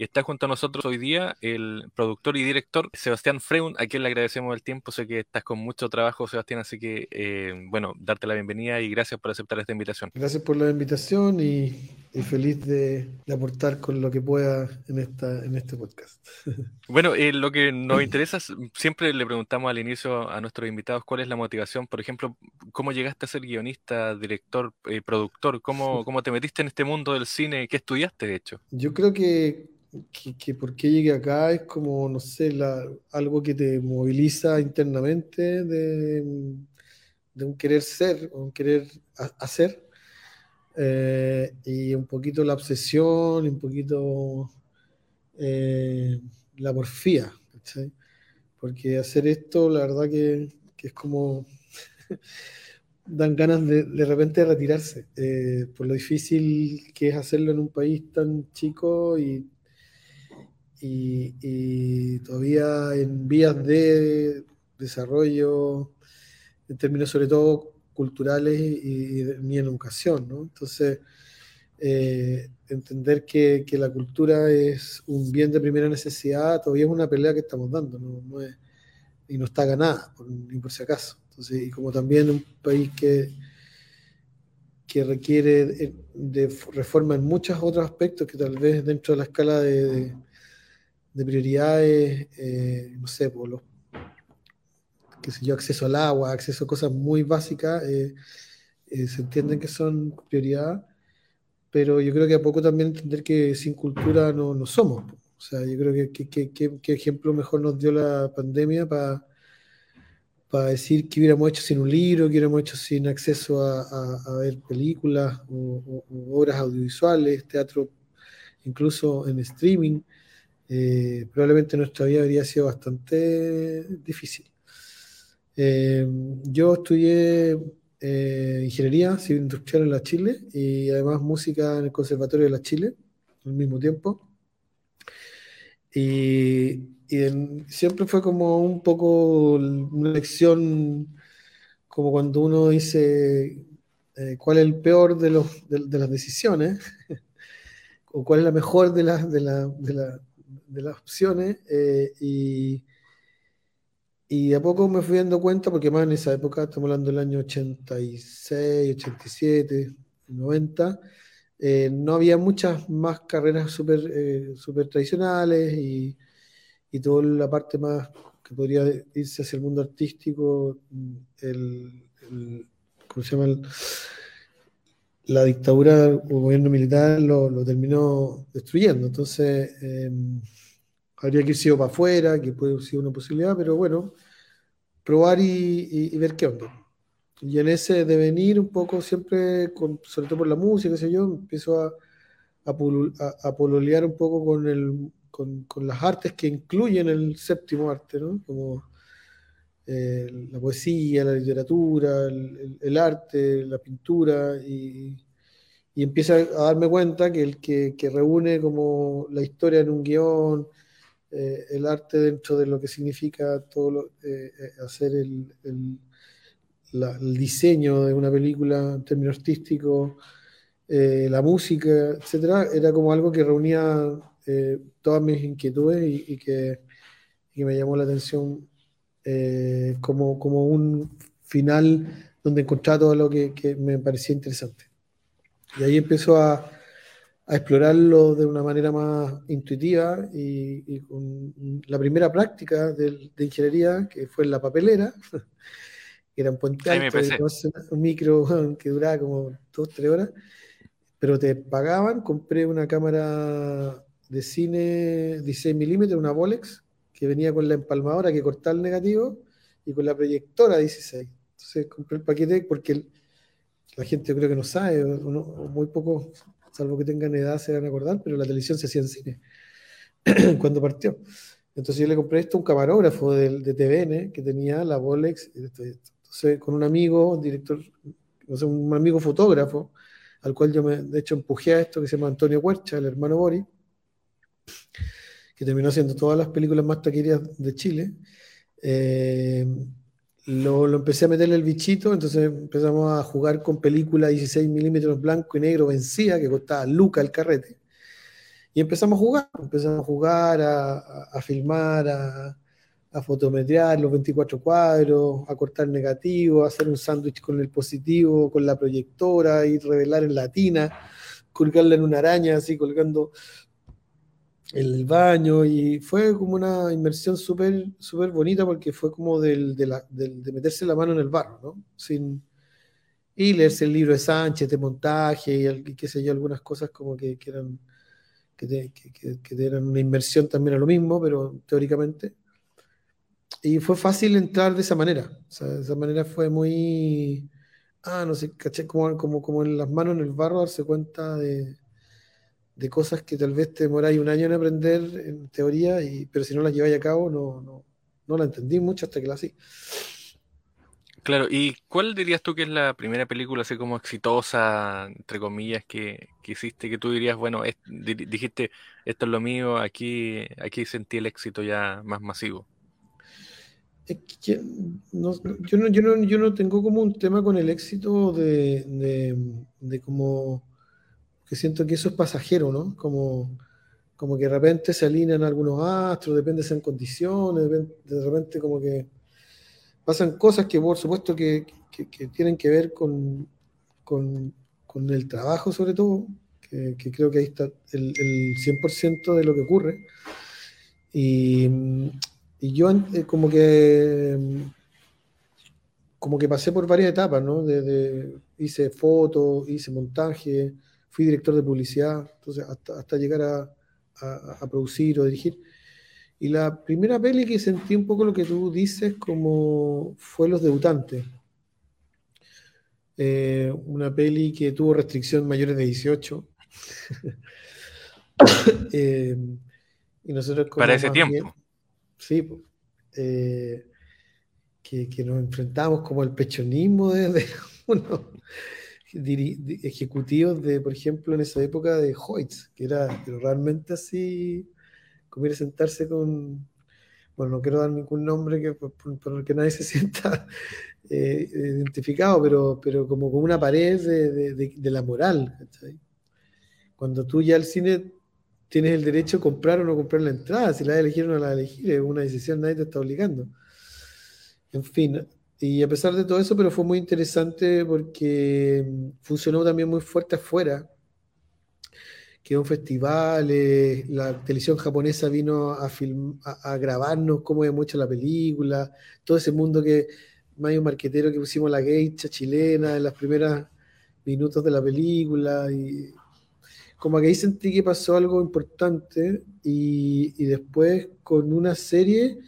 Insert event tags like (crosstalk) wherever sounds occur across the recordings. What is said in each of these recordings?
Y está junto a nosotros hoy día el productor y director Sebastián Freund, a quien le agradecemos el tiempo. Sé que estás con mucho trabajo, Sebastián, así que, eh, bueno, darte la bienvenida y gracias por aceptar esta invitación. Gracias por la invitación y, feliz de, aportar con lo que pueda en, esta, en este podcast. (laughs) Bueno, eh, lo que nos interesa, siempre le preguntamos al inicio a nuestros invitados cuál es la motivación. Por ejemplo, ¿cómo llegaste a ser guionista, director, eh, productor? ¿Cómo, (laughs) ¿Cómo te metiste en este mundo del cine? ¿Qué estudiaste, de hecho? Yo creo que que, que por qué llegué acá es como, no sé, la, algo que te moviliza internamente de, de un querer ser, un querer hacer, eh, y un poquito la obsesión, un poquito eh, la porfía, Porque hacer esto, la verdad que, que es como... (laughs) dan ganas de, de repente de retirarse, eh, por lo difícil que es hacerlo en un país tan chico y y, todavía en vías de desarrollo, en términos sobre todo culturales y, de mi educación. ¿no? Entonces, eh, entender que, que, la cultura es un bien de primera necesidad todavía es una pelea que estamos dando ¿no? es, y no está ganada, por, ni por si acaso. Entonces, y como también un país que, que requiere de, reforma en muchos otros aspectos que tal vez dentro de la escala de de prioridades, eh, no sé, por los, qué sé yo, acceso al agua, acceso a cosas muy básicas, eh, eh, se entienden que son prioridad, pero yo creo que a poco también entender que sin cultura no, no somos. O sea, yo creo que qué ejemplo mejor nos dio la pandemia para para decir que hubiéramos hecho sin un libro, que hubiéramos hecho sin acceso a, a, ver películas o, obras audiovisuales, teatro incluso en streaming. Eh, probablemente nuestra vida habría sido bastante difícil. Eh, yo estudié eh, ingeniería civil industrial en la Chile y además música en el Conservatorio de la Chile al mismo tiempo. Y, siempre fue como un poco una lección, como cuando uno dice cuál es el peor de, las decisiones (laughs) o cuál es la mejor de, las de, la, de, la, de las opciones eh, y, y a poco me fui dando cuenta, porque más en esa época, estamos hablando del año 86, 87, 90, no había muchas más carreras súper eh, super tradicionales y, y toda la parte más que podría irse hacia el mundo artístico, el, ¿cómo se llama? La dictadura o gobierno militar lo, terminó destruyendo. Entonces, em, habría que ir sido para afuera, que puede ser una posibilidad, pero bueno, probar y, ver qué onda. Y en ese devenir un poco siempre, con, sobre todo por la música, qué sé yo, empiezo a, a, pololear un poco con, el, con, con, las artes que incluyen el séptimo arte, ¿no? Como eh, la poesía, la literatura, el, el, arte, la pintura, y, y empieza a darme cuenta que el que, que reúne como la historia en un guion, eh, el arte dentro de lo que significa todo lo, eh, eh, hacer el, el, el, diseño de una película en términos artísticos, la música, etcétera, era como algo que reunía todas mis inquietudes y, que, y, me llamó la atención como, como un final donde encontraba todo lo que, que me parecía interesante. Y ahí empezó a, a explorarlo de una manera más intuitiva y, con la primera práctica de, de, ingeniería, que fue en la papelera, (laughs) que era un puente alto, un micro (laughs) que duraba como dos, tres horas, pero te pagaban, compré una cámara de cine 16 milímetros, una Bolex, que venía con la empalmadora que cortaba el negativo y con la proyectora 16. Entonces compré el paquete porque la gente yo creo que no sabe, muy poco salvo que tengan edad se van a acordar, pero la televisión se hacía en cine (clears throat) cuando partió. Entonces yo le compré esto a un camarógrafo de, de TVN que tenía la Bolex. Entonces con un amigo, un director, no sé, un amigo fotógrafo, al cual yo me, de hecho empujé a esto, que se llama Antonio Huercha, el hermano Bori, que terminó haciendo todas las películas más taquilleras de Chile. Eh, lo, empecé a meterle el bichito, entonces empezamos a jugar con película 16 milímetros blanco y negro vencida, que costaba Luca el carrete. Y empezamos a jugar, empezamos a jugar, a, filmar, a, a, fotometrear los 24 cuadros, a cortar negativo, a hacer un sándwich con el positivo, con la proyectora, y revelar en la tina, colgarla en una araña, así colgando el baño y fue como una inmersión súper súper bonita porque fue como del, de, la, de, meterse la mano en el barro, ¿no? Sin, y leerse el libro de Sánchez de montaje y, qué sé yo, algunas cosas como que, que eran que, que, eran una inmersión también a lo mismo, pero teóricamente. Y fue fácil entrar de esa manera. De esa manera fue muy, ah, no sé, caché como, como, como en las manos en el barro darse cuenta de, de cosas que tal vez te demoráis un año en aprender en teoría, y, pero si no las lleváis a cabo no, no, no la entendí mucho hasta que la hacía. Claro, ¿y cuál dirías tú que es la primera película así como exitosa, entre comillas, que, que hiciste, que tú dirías, bueno, dijiste, esto es lo mío, aquí, aquí sentí el éxito ya más masivo? yo, no, yo, no, yo no tengo como un tema con el éxito de, de, de como que siento que eso es pasajero, ¿no? Como, como que de repente se alinean algunos astros, depende en condiciones, de repente como que pasan cosas que por supuesto que, tienen que ver con, con, el trabajo sobre todo, que, creo que ahí está el, el 100% de lo que ocurre. Y, y yo eh, como que como que pasé por varias etapas, ¿no? Hice fotos, hice montaje, fui director de publicidad, entonces hasta, llegar a, producir o dirigir. Y la primera peli que sentí un poco lo que tú dices como fue Los Debutantes. Eh, una peli que tuvo restricción mayores de 18. (laughs) Eh, y nosotros Para ese tiempo. sí, eh, que, nos enfrentamos como el pechonismo de, (laughs) uno ejecutivos de, por ejemplo, en esa época de Hoyts, que era realmente así, como ir a sentarse con, bueno, no quiero dar ningún nombre que, por, que nadie se (laughs) sienta eh, identificado, pero, pero como, como una pared de, de, la moral. Cuando tú ya al cine tienes el derecho a comprar o no comprar la entrada, si la de elegir o no la de elegir, es una decisión, nadie te está obligando. En fin, y a pesar de todo eso, pero fue muy interesante porque mm, funcionó también muy fuerte afuera. Quedó en festivales, la televisión japonesa vino a, film, a, grabarnos cómo había mucho la película, todo ese mundo que, medio marquetero que pusimos la geisha chilena en los primeros minutos de la película. Y como que ahí sentí que pasó algo importante y, y después con una serie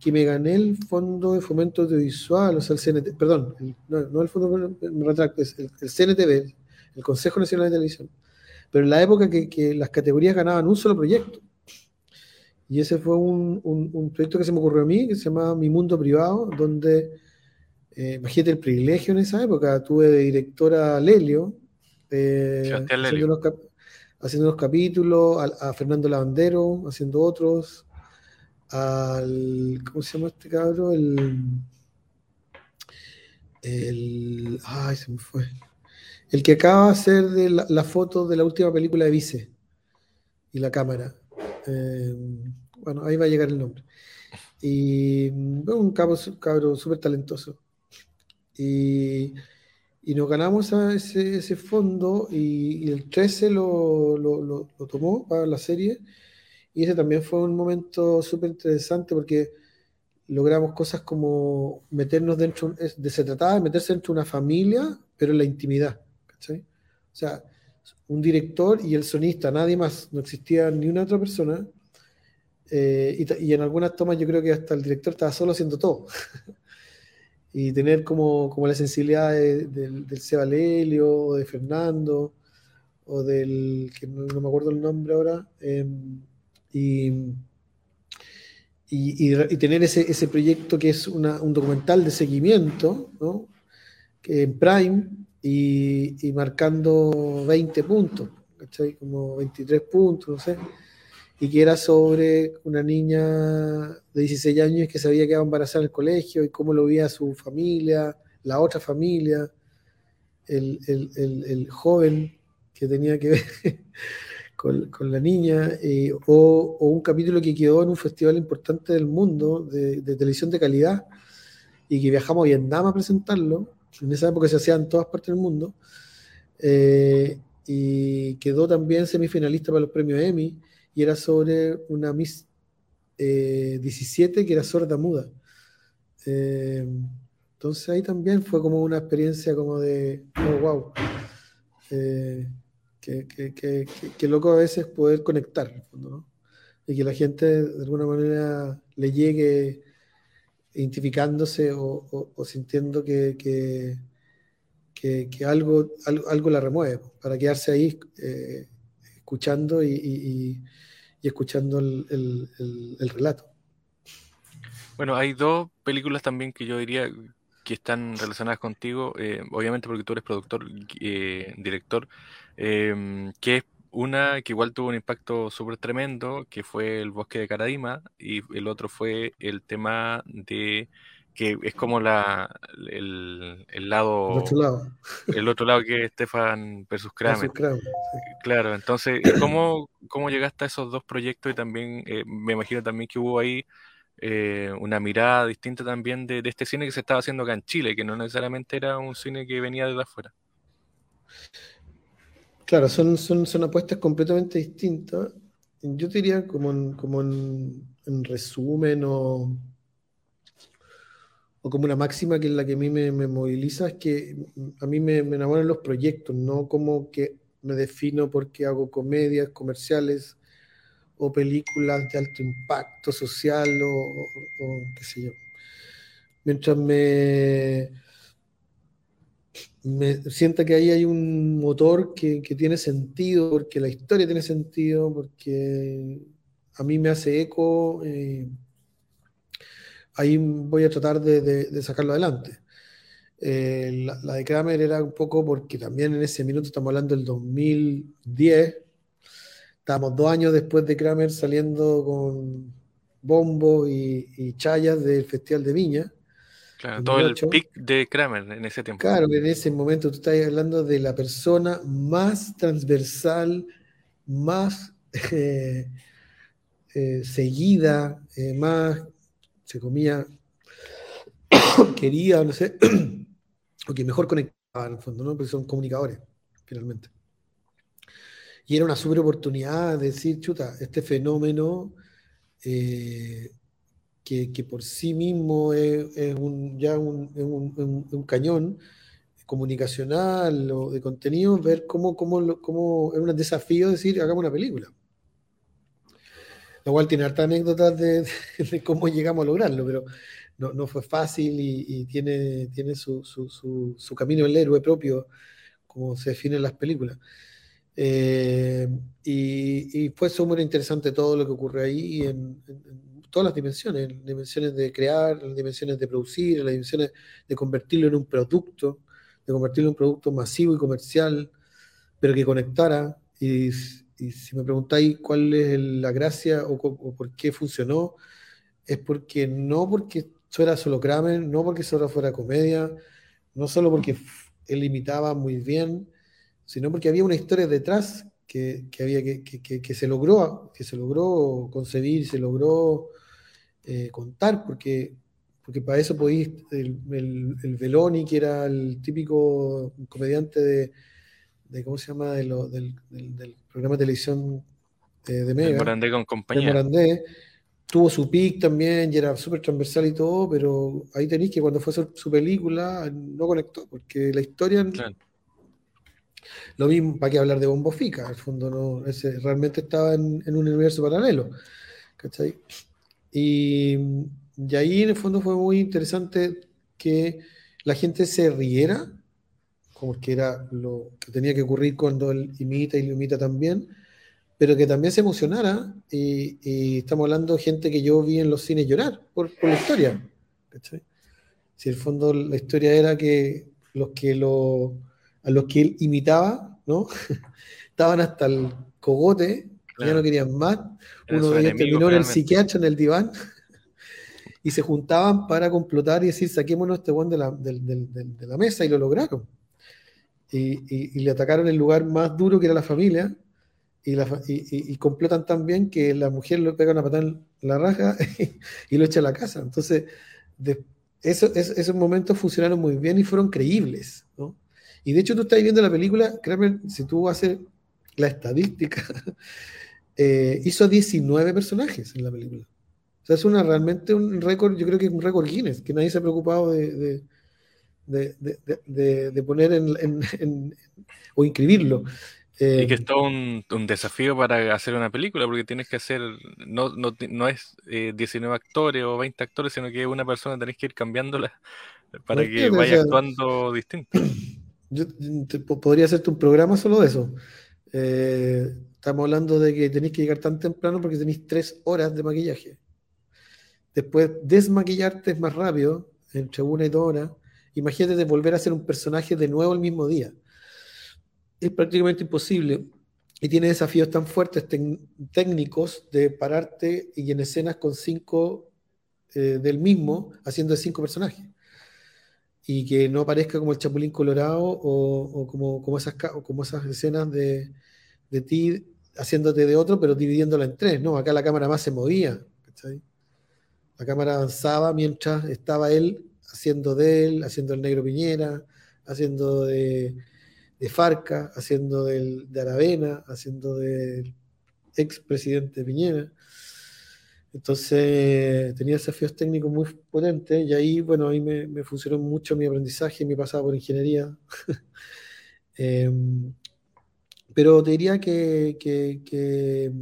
que me gané el Fondo de Fomento Audiovisual, o sea, el CNT, perdón, no, el Fondo, me retracto, es el, CNTV, el Consejo Nacional de Televisión, pero en la época que, las categorías ganaban un solo proyecto. Y ese fue un, un, proyecto que se me ocurrió a mí, que se llamaba Mi Mundo Privado, donde, eh, imagínate el privilegio en esa época, tuve de directora Lelio, eh, haciendo, unos capítulos, a, a Fernando Lavandero haciendo otros, al. ¿Cómo se llama este cabro? El. El. Ay, se me fue. El que acaba de hacer de la, foto de la última película de Vice y la cámara. Eh, bueno, ahí va a llegar el nombre. Y un cabro, cabro súper talentoso. Y, y, nos ganamos a ese, ese fondo y, el 13 lo, lo, lo, lo tomó para la serie y ese también fue un momento súper interesante porque logramos cosas como meternos dentro, de, se trataba de meterse dentro de una familia, pero en la intimidad. O sea, un director y el sonista, nadie más, no existía ni una otra persona. Eh, y, en algunas tomas yo creo que hasta el director estaba solo haciendo todo. (laughs) y tener como, como la sensibilidad del Seba Lelio, o de Fernando, o del, que no, me acuerdo el nombre ahora, em, y, y, tener ese, ese, proyecto que es un documental de seguimiento ¿no? en Prime y, y, marcando 20 puntos, ¿cachai? Como 23 puntos, no sé, y que era sobre una niña de 16 años que se había quedado embarazada en el colegio y cómo lo veía su familia, la otra familia, el, el, el, el joven que tenía que ver (laughs) con, la niña, eh, o, un capítulo que quedó en un festival importante del mundo de, televisión de calidad y que viajamos a Vietnam a presentarlo. En esa época se hacía en todas partes del mundo. Eh, y quedó también semifinalista para los premios Emmy y era sobre una Miss 17 que era sorda muda. entonces ahí también fue como una experiencia como de, oh, wow. Que, loco a veces poder conectar, Y que la gente de alguna manera le llegue identificándose o, sintiendo que, que, algo, algo, la remueve, para quedarse ahí eh, escuchando y, escuchando el, relato. Bueno, hay dos películas también que yo diría que están relacionadas contigo, eh, obviamente porque tú eres productor, eh, director, Em, que es una que igual tuvo un impacto súper tremendo, que fue el bosque de Caradima, y el otro fue el tema de que es como la el, lado el otro lado, el otro lado que es Stefan versus (laughs) Kramer. Claro, entonces, ¿cómo, ¿cómo llegaste a esos dos proyectos? Y también eh, me imagino también que hubo ahí eh, una mirada distinta también de, de, este cine que se estaba haciendo acá en Chile, que no necesariamente era un cine que venía de afuera. Claro, son, son, son apuestas completamente distintas. Yo diría como en, como en, resumen o, o, como una máxima que es la que a mí me, moviliza, es que a mí me, enamoran los proyectos, no como que me defino porque hago comedias comerciales o películas de alto impacto social o, o qué sé yo. Mientras me me sienta que ahí hay un motor que, tiene sentido, porque la historia tiene sentido, porque a mí me hace eco, eh, ahí voy a tratar de, sacarlo adelante. Eh, la, de Kramer era un poco porque también en ese minuto estamos hablando del 2010, estábamos dos años después de Kramer saliendo con Bombo y, y Chayas del Festival de Viña todo el pic de Kramer en ese tiempo. Claro, en ese momento tú estás hablando de la persona más transversal, más eh, eh, seguida, eh, más, se comía, (coughs) quería, no sé, (coughs) o que mejor conectaba en el fondo, ¿no? Porque son comunicadores, finalmente. Y era una super oportunidad de decir, chuta, este fenómeno que, por sí mismo es, un, ya un, un, cañón comunicacional o de contenido, ver cómo, cómo, cómo es un desafío decir, hagamos una película. Igual tiene harta anécdotas (laughs) de, cómo llegamos a lograrlo, pero no, no fue fácil y, tiene, tiene su, su, su, camino el héroe propio, como se define en las películas. Eh, y, y, fue súper interesante todo lo que ocurre ahí en, todas las dimensiones, dimensiones de crear, las dimensiones de producir, las dimensiones de convertirlo en un producto, de convertirlo en un producto masivo y comercial, pero que conectara. Y, si me preguntáis cuál es la gracia o, por qué funcionó, es porque no porque eso era solo Kramer, no porque solo fuera comedia, no solo porque él imitaba muy bien, sino porque había una historia detrás que, había que, que, se logró, que se logró concebir, se logró eh, contar, porque, porque para eso podéis, el, el, Veloni, que era el típico comediante de, de ¿cómo se llama?, de lo, del, del, programa de televisión de, de Mega. Morandé con compañía. Morandé, tuvo su pic también y era súper transversal y todo, pero ahí tenéis que cuando fue su, película no conectó, porque la historia... Lo mismo, para qué hablar de Bombo Fica, al fondo no, ese realmente estaba en, en un universo paralelo. ¿cachai? Y, ahí en el fondo fue muy interesante que la gente se riera, como que era lo que tenía que ocurrir cuando él imita y lo imita también, pero que también se emocionara. Y, estamos hablando de gente que yo vi en los cines llorar por, la historia. Si en el fondo la historia era que los que lo, a los que él imitaba, ¿no? (laughs) Estaban hasta el cogote ya no querían más. Uno de ellos terminó en el psiquiatra, en el diván, y se juntaban para complotar y decir, saquémonos este buen de la, de, la mesa, y lo lograron. Y, y, le atacaron el lugar más duro que era la familia, y, completan tan bien que la mujer le pega una patada en la raja (laughs) y, lo echa a la casa. Entonces, eso, esos momentos funcionaron muy bien y fueron creíbles. Y de hecho, tú estás viendo la película, créeme, si tú haces la estadística, (laughs) eh, hizo 19 personajes en la película. O sea, es una, realmente un récord, yo creo que es un récord Guinness, que nadie se ha preocupado de, de, poner en, o inscribirlo. y que es todo un, desafío para hacer una película, porque tienes que hacer, no, no, no es 19 eh, actores o 20 actores, sino que una persona tenés que ir cambiándola para que vaya actuando distinto. (clears throat) Yo podría hacerte un programa solo de eso. Eh, estamos hablando de que tenéis que llegar tan temprano porque tenéis tres horas de maquillaje. Después, desmaquillarte es más rápido, entre una y dos horas. Imagínate de volver a ser un personaje de nuevo el mismo día. Es prácticamente imposible y tiene desafíos tan fuertes técnicos de pararte y en escenas con cinco eh, del mismo, haciendo cinco personajes. Y que no aparezca como el Chapulín Colorado o, como, como, esas, como esas escenas de, de, ti haciéndote de otro, pero dividiéndola en tres. No, acá la cámara más se movía. La cámara avanzaba mientras estaba él haciendo de él, haciendo el negro Piñera, haciendo de, de Farca, haciendo de Aravena, haciendo del expresidente Piñera. Entonces tenía desafíos técnicos muy potentes y ahí, bueno, ahí me, funcionó mucho mi aprendizaje, mi pasado por ingeniería. (laughs) Em, pero te diría que, que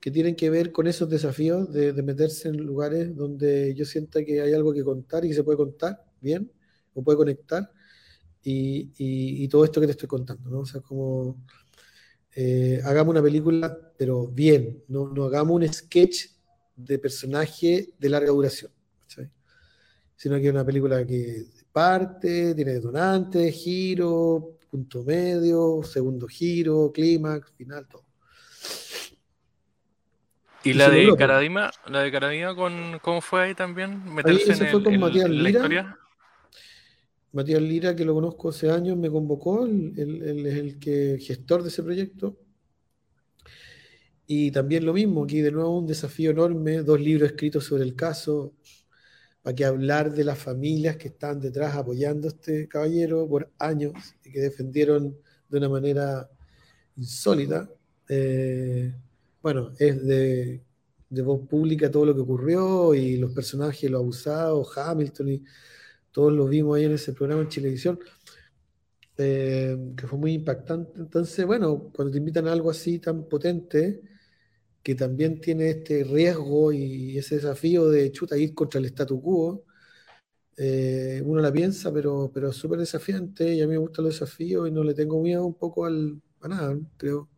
que tienen que ver con esos desafíos de, meterse en lugares donde yo sienta que hay algo que contar y que se puede contar bien o puede conectar y, todo esto que te estoy contando, ¿no? O sea, como eh, hagamos una película, pero bien, no, no, hagamos un sketch de personaje de larga duración, sino que es una película que parte, tiene detonante, giro, punto medio, segundo giro, clímax, final, todo. ¿Y la de Caradima? ¿La de Caradima con, cómo fue ahí también? ¿Meterse en, fue con Matías Lira, la historia? Matías Lira, que lo conozco hace años, me convocó, él, es el que gestor de ese proyecto. Y también lo mismo, aquí de nuevo un desafío enorme, dos libros escritos sobre el caso, para que hablar de las familias que están detrás apoyando a este caballero por años y que defendieron de una manera insólita. Eh, bueno, es de, voz pública todo lo que ocurrió y los personajes, los abusados, Hamilton y todos los vimos ahí en ese programa en Chilevisión, eh, que fue muy impactante. Entonces, bueno, cuando te invitan a algo así tan potente, que también tiene este riesgo y ese desafío de chuta ir contra el statu quo, eh, uno la piensa, pero, pero es súper desafiante y a mí me gustan los desafíos y no le tengo miedo un poco al, a nada, creo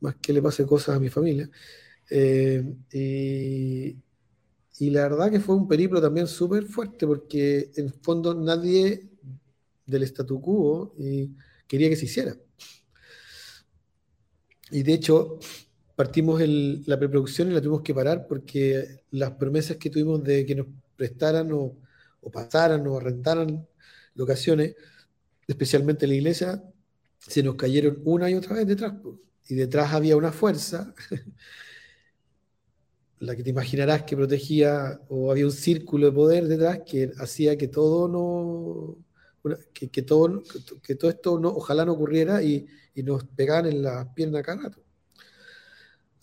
más que le pase cosas a mi familia. Eh, y, la verdad que fue un periplo también súper fuerte, porque en fondo nadie del statu quo y quería que se hiciera. Y de hecho, partimos la preproducción y la tuvimos que parar porque las promesas que tuvimos de que nos prestaran o, pasaran o arrendaran locaciones, especialmente la iglesia, se nos cayeron una y otra vez detrás y detrás había una fuerza, (laughs) la que te imaginarás que protegía, o había un círculo de poder detrás que hacía que todo no, que, todo, que todo esto no, ojalá no ocurriera y, nos pegaran en la pierna cada rato.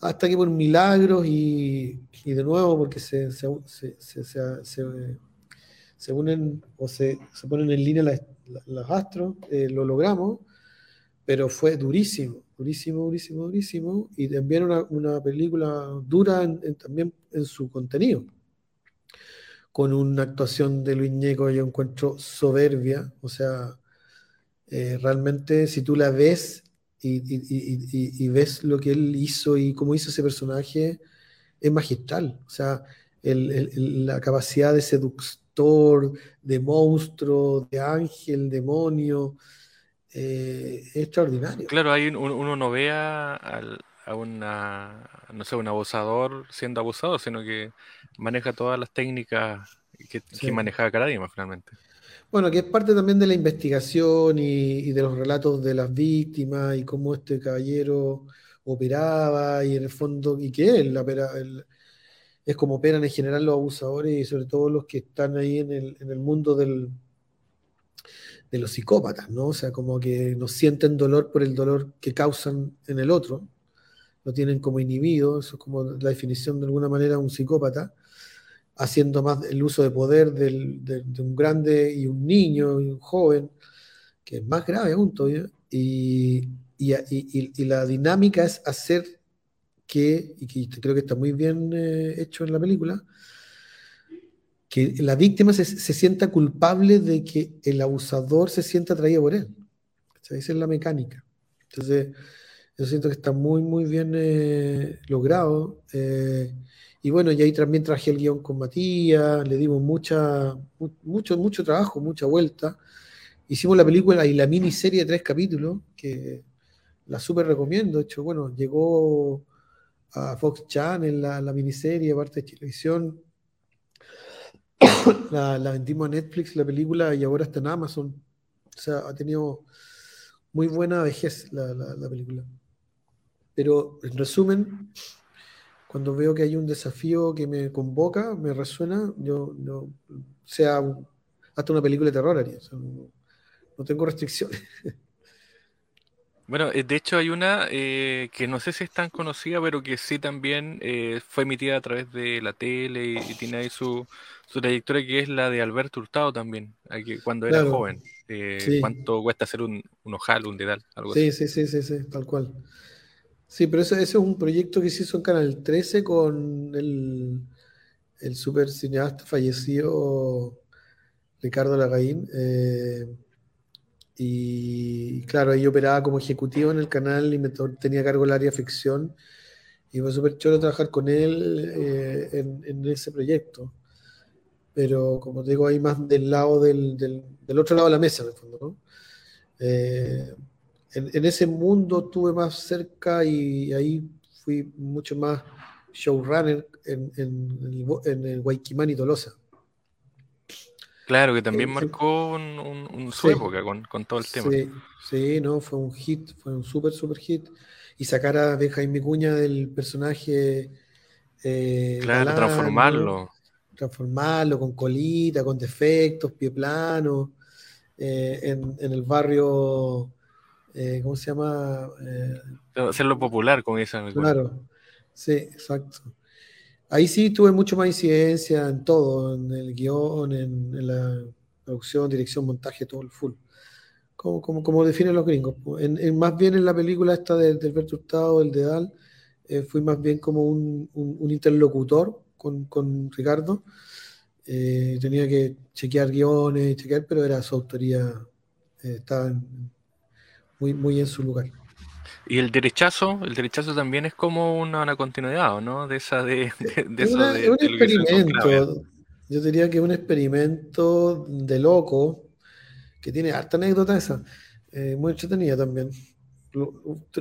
Hasta que por milagros y, de nuevo porque se, se, unen o se, ponen en línea los astros, eh, lo logramos, pero fue durísimo durísimo, durísimo, durísimo, y también una, película dura también en su contenido, con una actuación de Luis Ñeco yo encuentro soberbia, o sea, eh, realmente si tú la ves y, ves lo que él hizo y cómo hizo ese personaje, es magistral, o sea, la capacidad de seductor, de monstruo, de ángel, demonio, eh, extraordinario. Claro, hay uno no ve a, una, no sé, un abusador siendo abusado, sino que maneja todas las técnicas que, que maneja Caradima finalmente. Bueno, que es parte también de la investigación y, de los relatos de las víctimas y cómo este caballero operaba y en el fondo, y que él, es como operan en general los abusadores y sobre todo los que están ahí en el, en el mundo del, de los psicópatas, ¿no? O sea, como que no sienten dolor por el dolor que causan en el otro, lo tienen como inhibido, eso es como la definición de alguna manera de un psicópata, haciendo más el uso de poder de, un grande y un niño y un joven, que es más grave aún todavía, y, y, la dinámica es hacer que, y que creo que está muy bien eh, hecho en la película, que la víctima se, sienta culpable de que el abusador se sienta atraído por él. esa es la mecánica. Entonces, yo siento que está muy, muy bien eh, logrado. Eh, y bueno, y ahí también traje el guion con Matías, le dimos mucha, mucho, mucho trabajo, mucha vuelta. Hicimos la película y la miniserie de tres capítulos, que la súper recomiendo. De hecho, bueno, llegó a Fox Channel la, la miniserie, aparte de televisión (coughs) la, vendimos a Netflix, la película, y ahora está en Amazon. O sea, ha tenido muy buena vejez la, película. Pero en resumen, cuando veo que hay un desafío que me convoca, me resuena, yo sea hasta una película de terror haría. no, tengo restricciones. (laughs) Bueno, eh, de hecho hay una eh, que no sé si es tan conocida, pero que sí también eh, fue emitida a través de la tele y tiene ahí su, su trayectoria que es la de Alberto Hurtado también, cuando era joven. Eh, ¿Cuánto cuesta hacer un, un ojal, un dedal? Algo sí, así? sí, sí, sí, tal cual. Sí, pero ese, es un proyecto que se hizo en Canal 13 con el, el super cineasta fallecido Ricardo Lagaín. Eh, y claro, ahí operaba como ejecutivo en el canal y me tenía cargo el área ficción. Y fue súper chulo trabajar con él eh, en, ese proyecto pero como te digo, ahí más del lado del, del, otro lado de la mesa, en el fondo, ¿no? Eh, en, ese mundo tuve más cerca y ahí fui mucho más showrunner en, en, en el Waikimani Tolosa. Claro, que también marcó un, un, su época con, con, todo el tema. Sí, sí, no, fue un hit, fue un súper, súper hit. Y sacar a Benjamin Micuña del personaje. Eh, claro, transformarlo transformarlo con colita, con defectos, pie plano, eh, en, el barrio, eh, ¿cómo se llama? Eh, Hacerlo popular, con esa Claro, sí, exacto. Ahí sí tuve mucho más incidencia en todo, en el guion, en, la producción, dirección, montaje, todo el full. Como, como, como definen los gringos. En, más bien en la película esta de, de Alberto Hurtado, el de Dal, fui más bien como un, un interlocutor con, Ricardo. Eh, tenía que chequear guiones, chequear, pero era su autoría, eh, estaba muy, muy en su lugar. Y el derechazo, el derechazo también es como una, continuidad, ¿no? De esa de, un experimento. Yo diría que es un experimento de loco que tiene harta anécdota esa, eh, muy entretenida también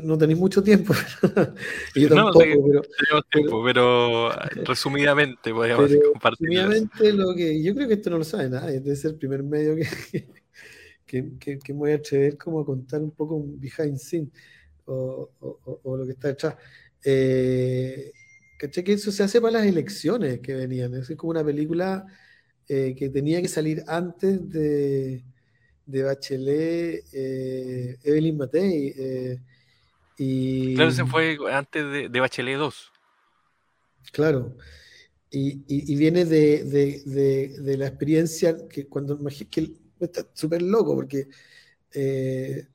no tenéis mucho tiempo. (laughs) yo tampoco, pero, tiempo, pero, resumidamente podríamos compartir. Resumidamente, lo que yo creo que esto no lo sabe nadie, debe ser el primer medio que, que, que, que, me voy a atrever como a contar un poco un behind scene o, o, lo que está detrás. Eh, ¿Caché que eso se hace para las elecciones que venían? Es como una película eh, que tenía que salir antes de de Bachelet, eh, Evelyn Matei. Eh, y, claro, se fue antes de, Bachelet 2. Claro. Y, viene de, la experiencia que cuando que está súper loco porque eh,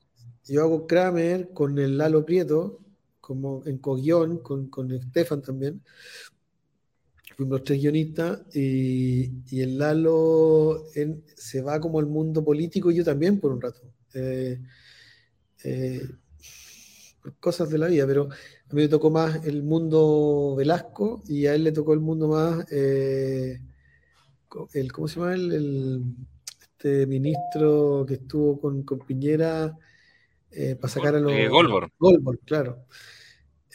yo hago Kramer con el Lalo Prieto, como en coguión, con, con Estefan también, fuimos los tres guionistas y, el Lalo se va como al mundo político y yo también por un rato. Eh, eh, cosas de la vida, pero a mí me tocó más el mundo Velasco y a él le tocó el mundo más, eh, el, ¿cómo se llama El, este ministro que estuvo con, Piñera para sacar a los... Golbor, claro.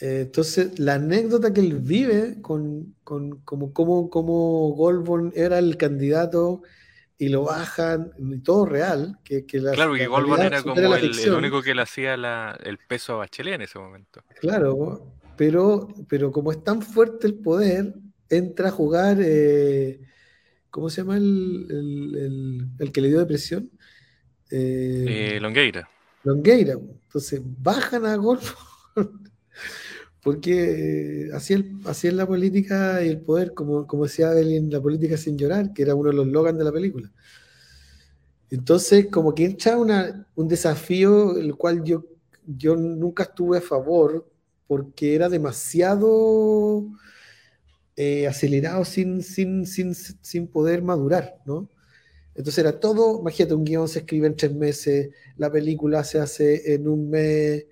Eh, entonces, la anécdota que él vive con, con como, como, como Goldborn era el candidato y lo bajan, y todo real. Que, que la, claro, que Goldman era como el, único que le hacía el peso a Bachelet en ese momento. Claro, pero, pero como es tan fuerte el poder, entra a jugar, eh, ¿cómo se llama el, que le dio depresión? Eh, eh, Longueira. Longueira. Entonces bajan a Goldman (laughs) porque así, es la política y el poder, como, como decía en la política sin llorar, que era uno de los logans de la película. Entonces, como que entra un desafío el cual yo, yo nunca estuve a favor, porque era demasiado eh, acelerado sin, sin, sin, sin poder madurar, ¿no? Entonces era todo, imagínate, un guion se escribe en tres meses, la película se hace en un mes,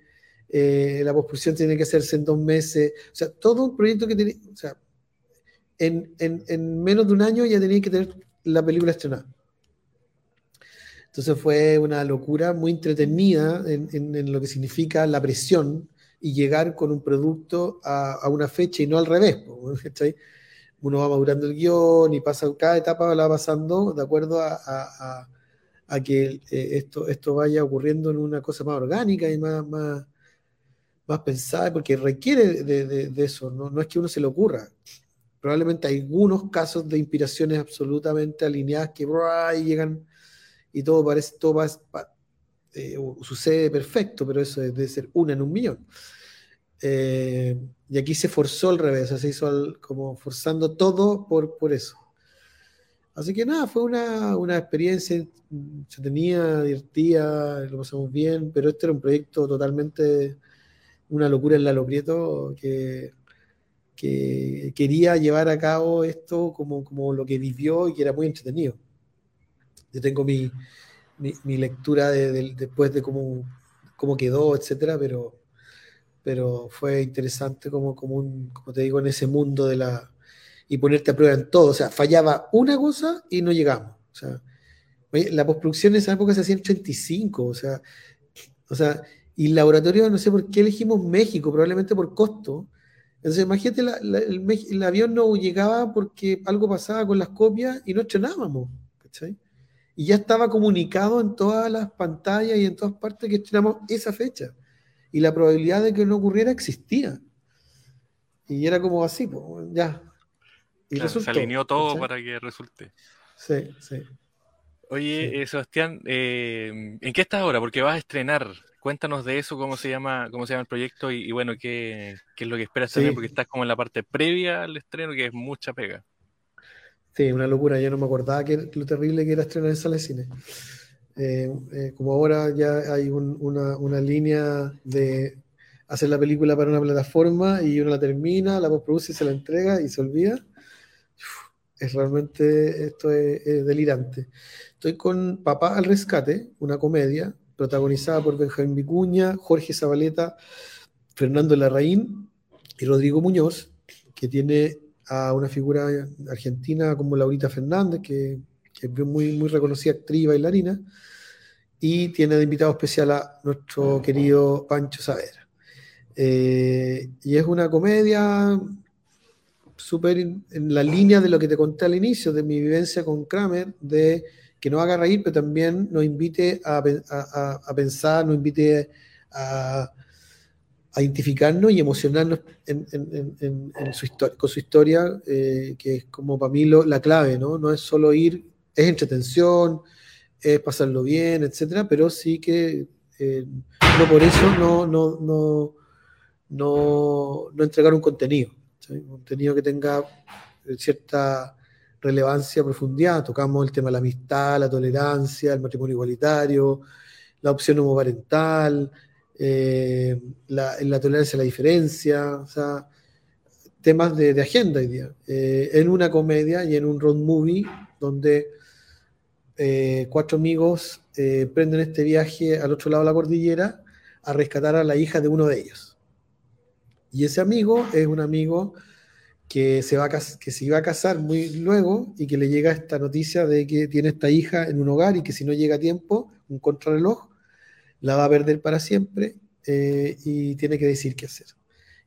eh, la postproducción tiene que hacerse en dos meses, o sea, todo un proyecto que tenía, o sea, en, en, en, menos de un año ya tenía que tener la película estrenada. Entonces fue una locura muy entretenida en, en lo que significa la presión y llegar con un producto a, a una fecha y no al revés. (laughs) Uno va madurando el guion y pasa, cada etapa la va pasando de acuerdo a, a, a que eh, esto, esto vaya ocurriendo en una cosa más orgánica y más, más, más pensada, porque requiere de, de, eso, ¿no? no es que uno se le ocurra. Probablemente hay algunos casos de inspiraciones absolutamente alineadas que llegan y todo parece, todo eh, sucede perfecto, pero eso debe ser una en un millón. Eh, y aquí se forzó al revés, se hizo como forzando todo por, por eso. Así que nada, fue una, una experiencia, se tenía, divertida, lo pasamos bien, pero este era un proyecto totalmente una locura en Lalo Prieto que, que quería llevar a cabo esto como, como lo que vivió y que era muy entretenido. Yo tengo mi, mi, lectura de, después de cómo, cómo quedó, etcétera, pero, pero fue interesante como, como, un, como te digo, en ese mundo de la... y ponerte a prueba en todo. O sea, fallaba una cosa y no llegamos. O sea, la postproducción en esa época se hacía en 85, o sea, o sea, y el laboratorio, no sé por qué elegimos México, probablemente por costo. Entonces, imagínate, el, avión no llegaba porque algo pasaba con las copias y no estrenábamos. Y ya estaba comunicado en todas las pantallas y en todas partes que estrenamos esa fecha. Y la probabilidad de que no ocurriera existía. Y era como así, pues, ya. Y se alineó todo para que resulte. Sí, sí. Oye, eh, Sebastián, eh, ¿en qué estás ahora? Porque vas a estrenar cuéntanos de eso, cómo se llama, cómo se llama el proyecto y, bueno, qué, qué, es lo que esperas también, porque estás como en la parte previa al estreno, que es mucha pega. Sí, una locura, yo no me acordaba que lo terrible que era estrenar en sala de cine. Eh, eh, como ahora ya hay una, una, línea de hacer la película para una plataforma y uno la termina, la postproduce y se la entrega y se olvida. es realmente, esto es, es delirante. Estoy con Papá al Rescate, una comedia protagonizada por Benjamín Vicuña, Jorge Zabaleta, Fernando Larraín y Rodrigo Muñoz, que tiene a una figura argentina como Laurita Fernández, que, es muy, muy reconocida actriz y bailarina, y tiene de invitado especial a nuestro querido Pancho Saavedra. Eh, y es una comedia súper en la línea de lo que te conté al inicio, de mi vivencia con Kramer, de que nos haga reír, pero también nos invite a, pensar, nos invite a, identificarnos y emocionarnos con su historia, eh, que es como para mí la clave, ¿no? No es solo ir, es entretención, es pasarlo bien, etcétera, pero sí que eh, no por eso no, no, no, no, entregar un contenido, un contenido que tenga cierta relevancia, profundidad. Tocamos el tema de la amistad, la tolerancia, el matrimonio igualitario, la opción homoparental, eh, la, tolerancia la diferencia, temas de, agenda hoy. Eh, en una comedia y en un road movie donde eh, cuatro amigos prenden este viaje al otro lado de la cordillera a rescatar a la hija de uno de ellos. Y ese amigo es un amigo que se, va a, que se iba a casar muy luego y que le llega esta noticia de que tiene esta hija en un hogar y que si no llega a tiempo, un contrarreloj, la va a perder para siempre eh, y tiene que decir qué hacer.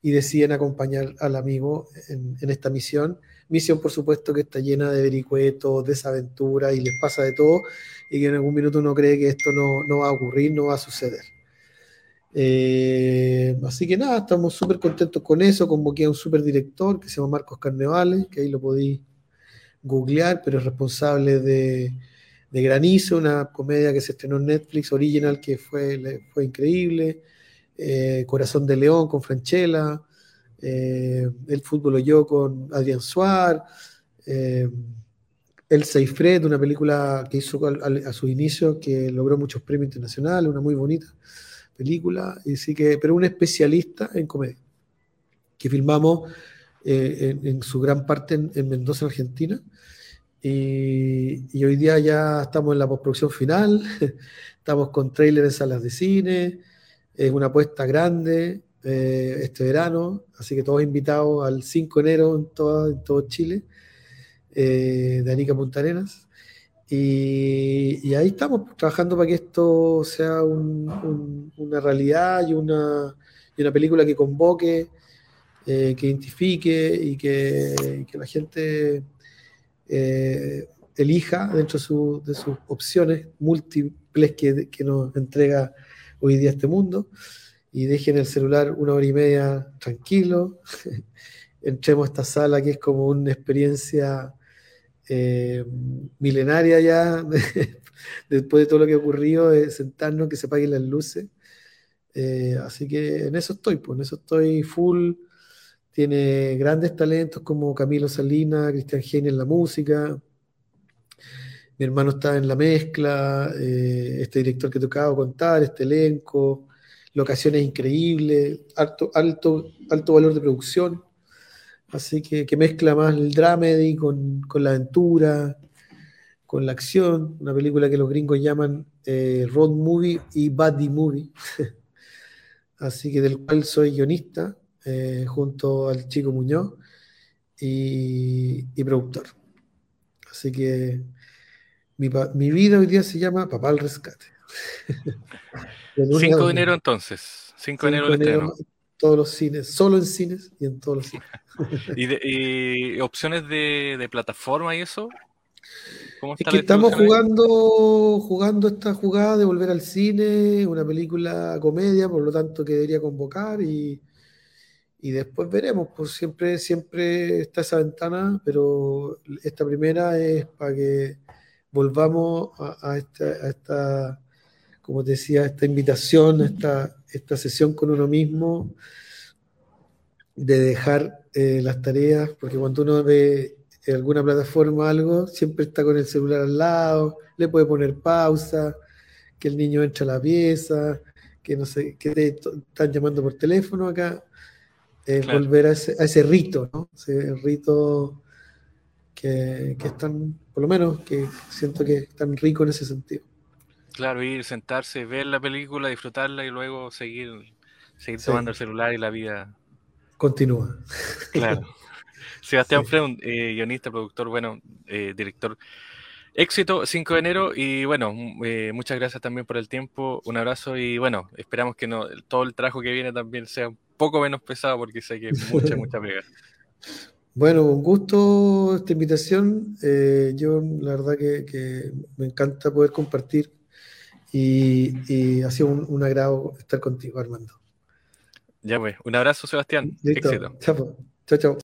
y deciden acompañar al amigo en, esta misión. Misión, por supuesto, que está llena de vericuetos, desaventuras y les pasa de todo y que en algún minuto uno cree que esto no, no va a ocurrir, no va a suceder. Eh, así que nada, estamos súper contentos con eso. Convoqué a un súper director que se llama Marcos Carnevales, que ahí lo podí googlear, pero es responsable de, de Granizo, una comedia que se estrenó en Netflix, original, que fue, fue increíble. Eh, Corazón de León con Franchella, eh, El fútbol o yo con Adrián Suárez, eh, El Seifred, una película que hizo a, su inicio que logró muchos premios internacionales, una muy bonita película, y sí que, pero un especialista en comedia, que filmamos en, su gran parte en, Mendoza, Argentina. Y, y, hoy día ya estamos en la postproducción final, (laughs) estamos con trailers en salas de cine, es una apuesta grande eh, este verano, así que todos invitados al 5 de enero en todo, en todo Chile, eh, de Anica Punta Arenas. Y, ahí estamos trabajando para que esto sea una realidad y una, y una, película que convoque, eh, que identifique y que, que la gente elija dentro de, su, de, sus opciones múltiples que, nos entrega hoy día este mundo y dejen el celular una hora y media tranquilo. (laughs) Entremos a esta sala que es como una experiencia eh, milenaria ya, (laughs) después de todo lo que ha ocurrido, sentarnos, que se apaguen las luces. Eh, así que en eso estoy, pues en eso estoy full. Tiene grandes talentos como Camilo Salinas, Cristian Genio en la música, mi hermano está en la mezcla, eh, este director que tocaba contar, este elenco, locaciones increíbles, alto, alto, alto valor de producción. Así que, que mezcla más el dramedy con, con, la aventura, con la acción, una película que los gringos llaman eh, road movie y buddy movie. (laughs) Así que del cual soy guionista, eh, junto al chico Muñoz y, y productor. Así que mi, vida hoy día se llama Papá al Rescate. 5 de enero entonces. 5 de enero, Todos los cines, solo en cines y en todos los cines. (laughs) ¿Y, opciones de, plataforma y eso? es que estamos jugando, jugando esta jugada de volver al cine, una película comedia, por lo tanto que debería convocar y, y después veremos, pues siempre, siempre está esa ventana, pero esta primera es para que volvamos a, esta, como te decía, esta invitación, esta, esta sesión con uno mismo, de dejar eh, las tareas, porque cuando uno ve en alguna plataforma algo, siempre está con el celular al lado, le puede poner pausa, que el niño entra a la pieza, que no sé, que te están llamando por teléfono acá, volver a ese, a ese, rito, ¿no? Ese rito que, que están, por lo menos, que siento que están rico en ese sentido. Claro, ir, sentarse, ver la película, disfrutarla y luego seguir, seguir tomando el celular y la vida. Continúa. Claro. (laughs) Sebastián Freund, eh, guionista, productor, bueno, eh, director. Éxito, 5 de enero y bueno, eh, muchas gracias también por el tiempo, un abrazo y bueno, esperamos que no, todo el trabajo que viene también sea un poco menos pesado porque sé que es mucha, mucha (laughs) pega. Bueno, un gusto esta invitación. Eh, yo la verdad que, me encanta poder compartir y, ha sido un, agrado estar contigo, Armando. Ya pues, un abrazo Sebastián. Éxito. Chao, chao.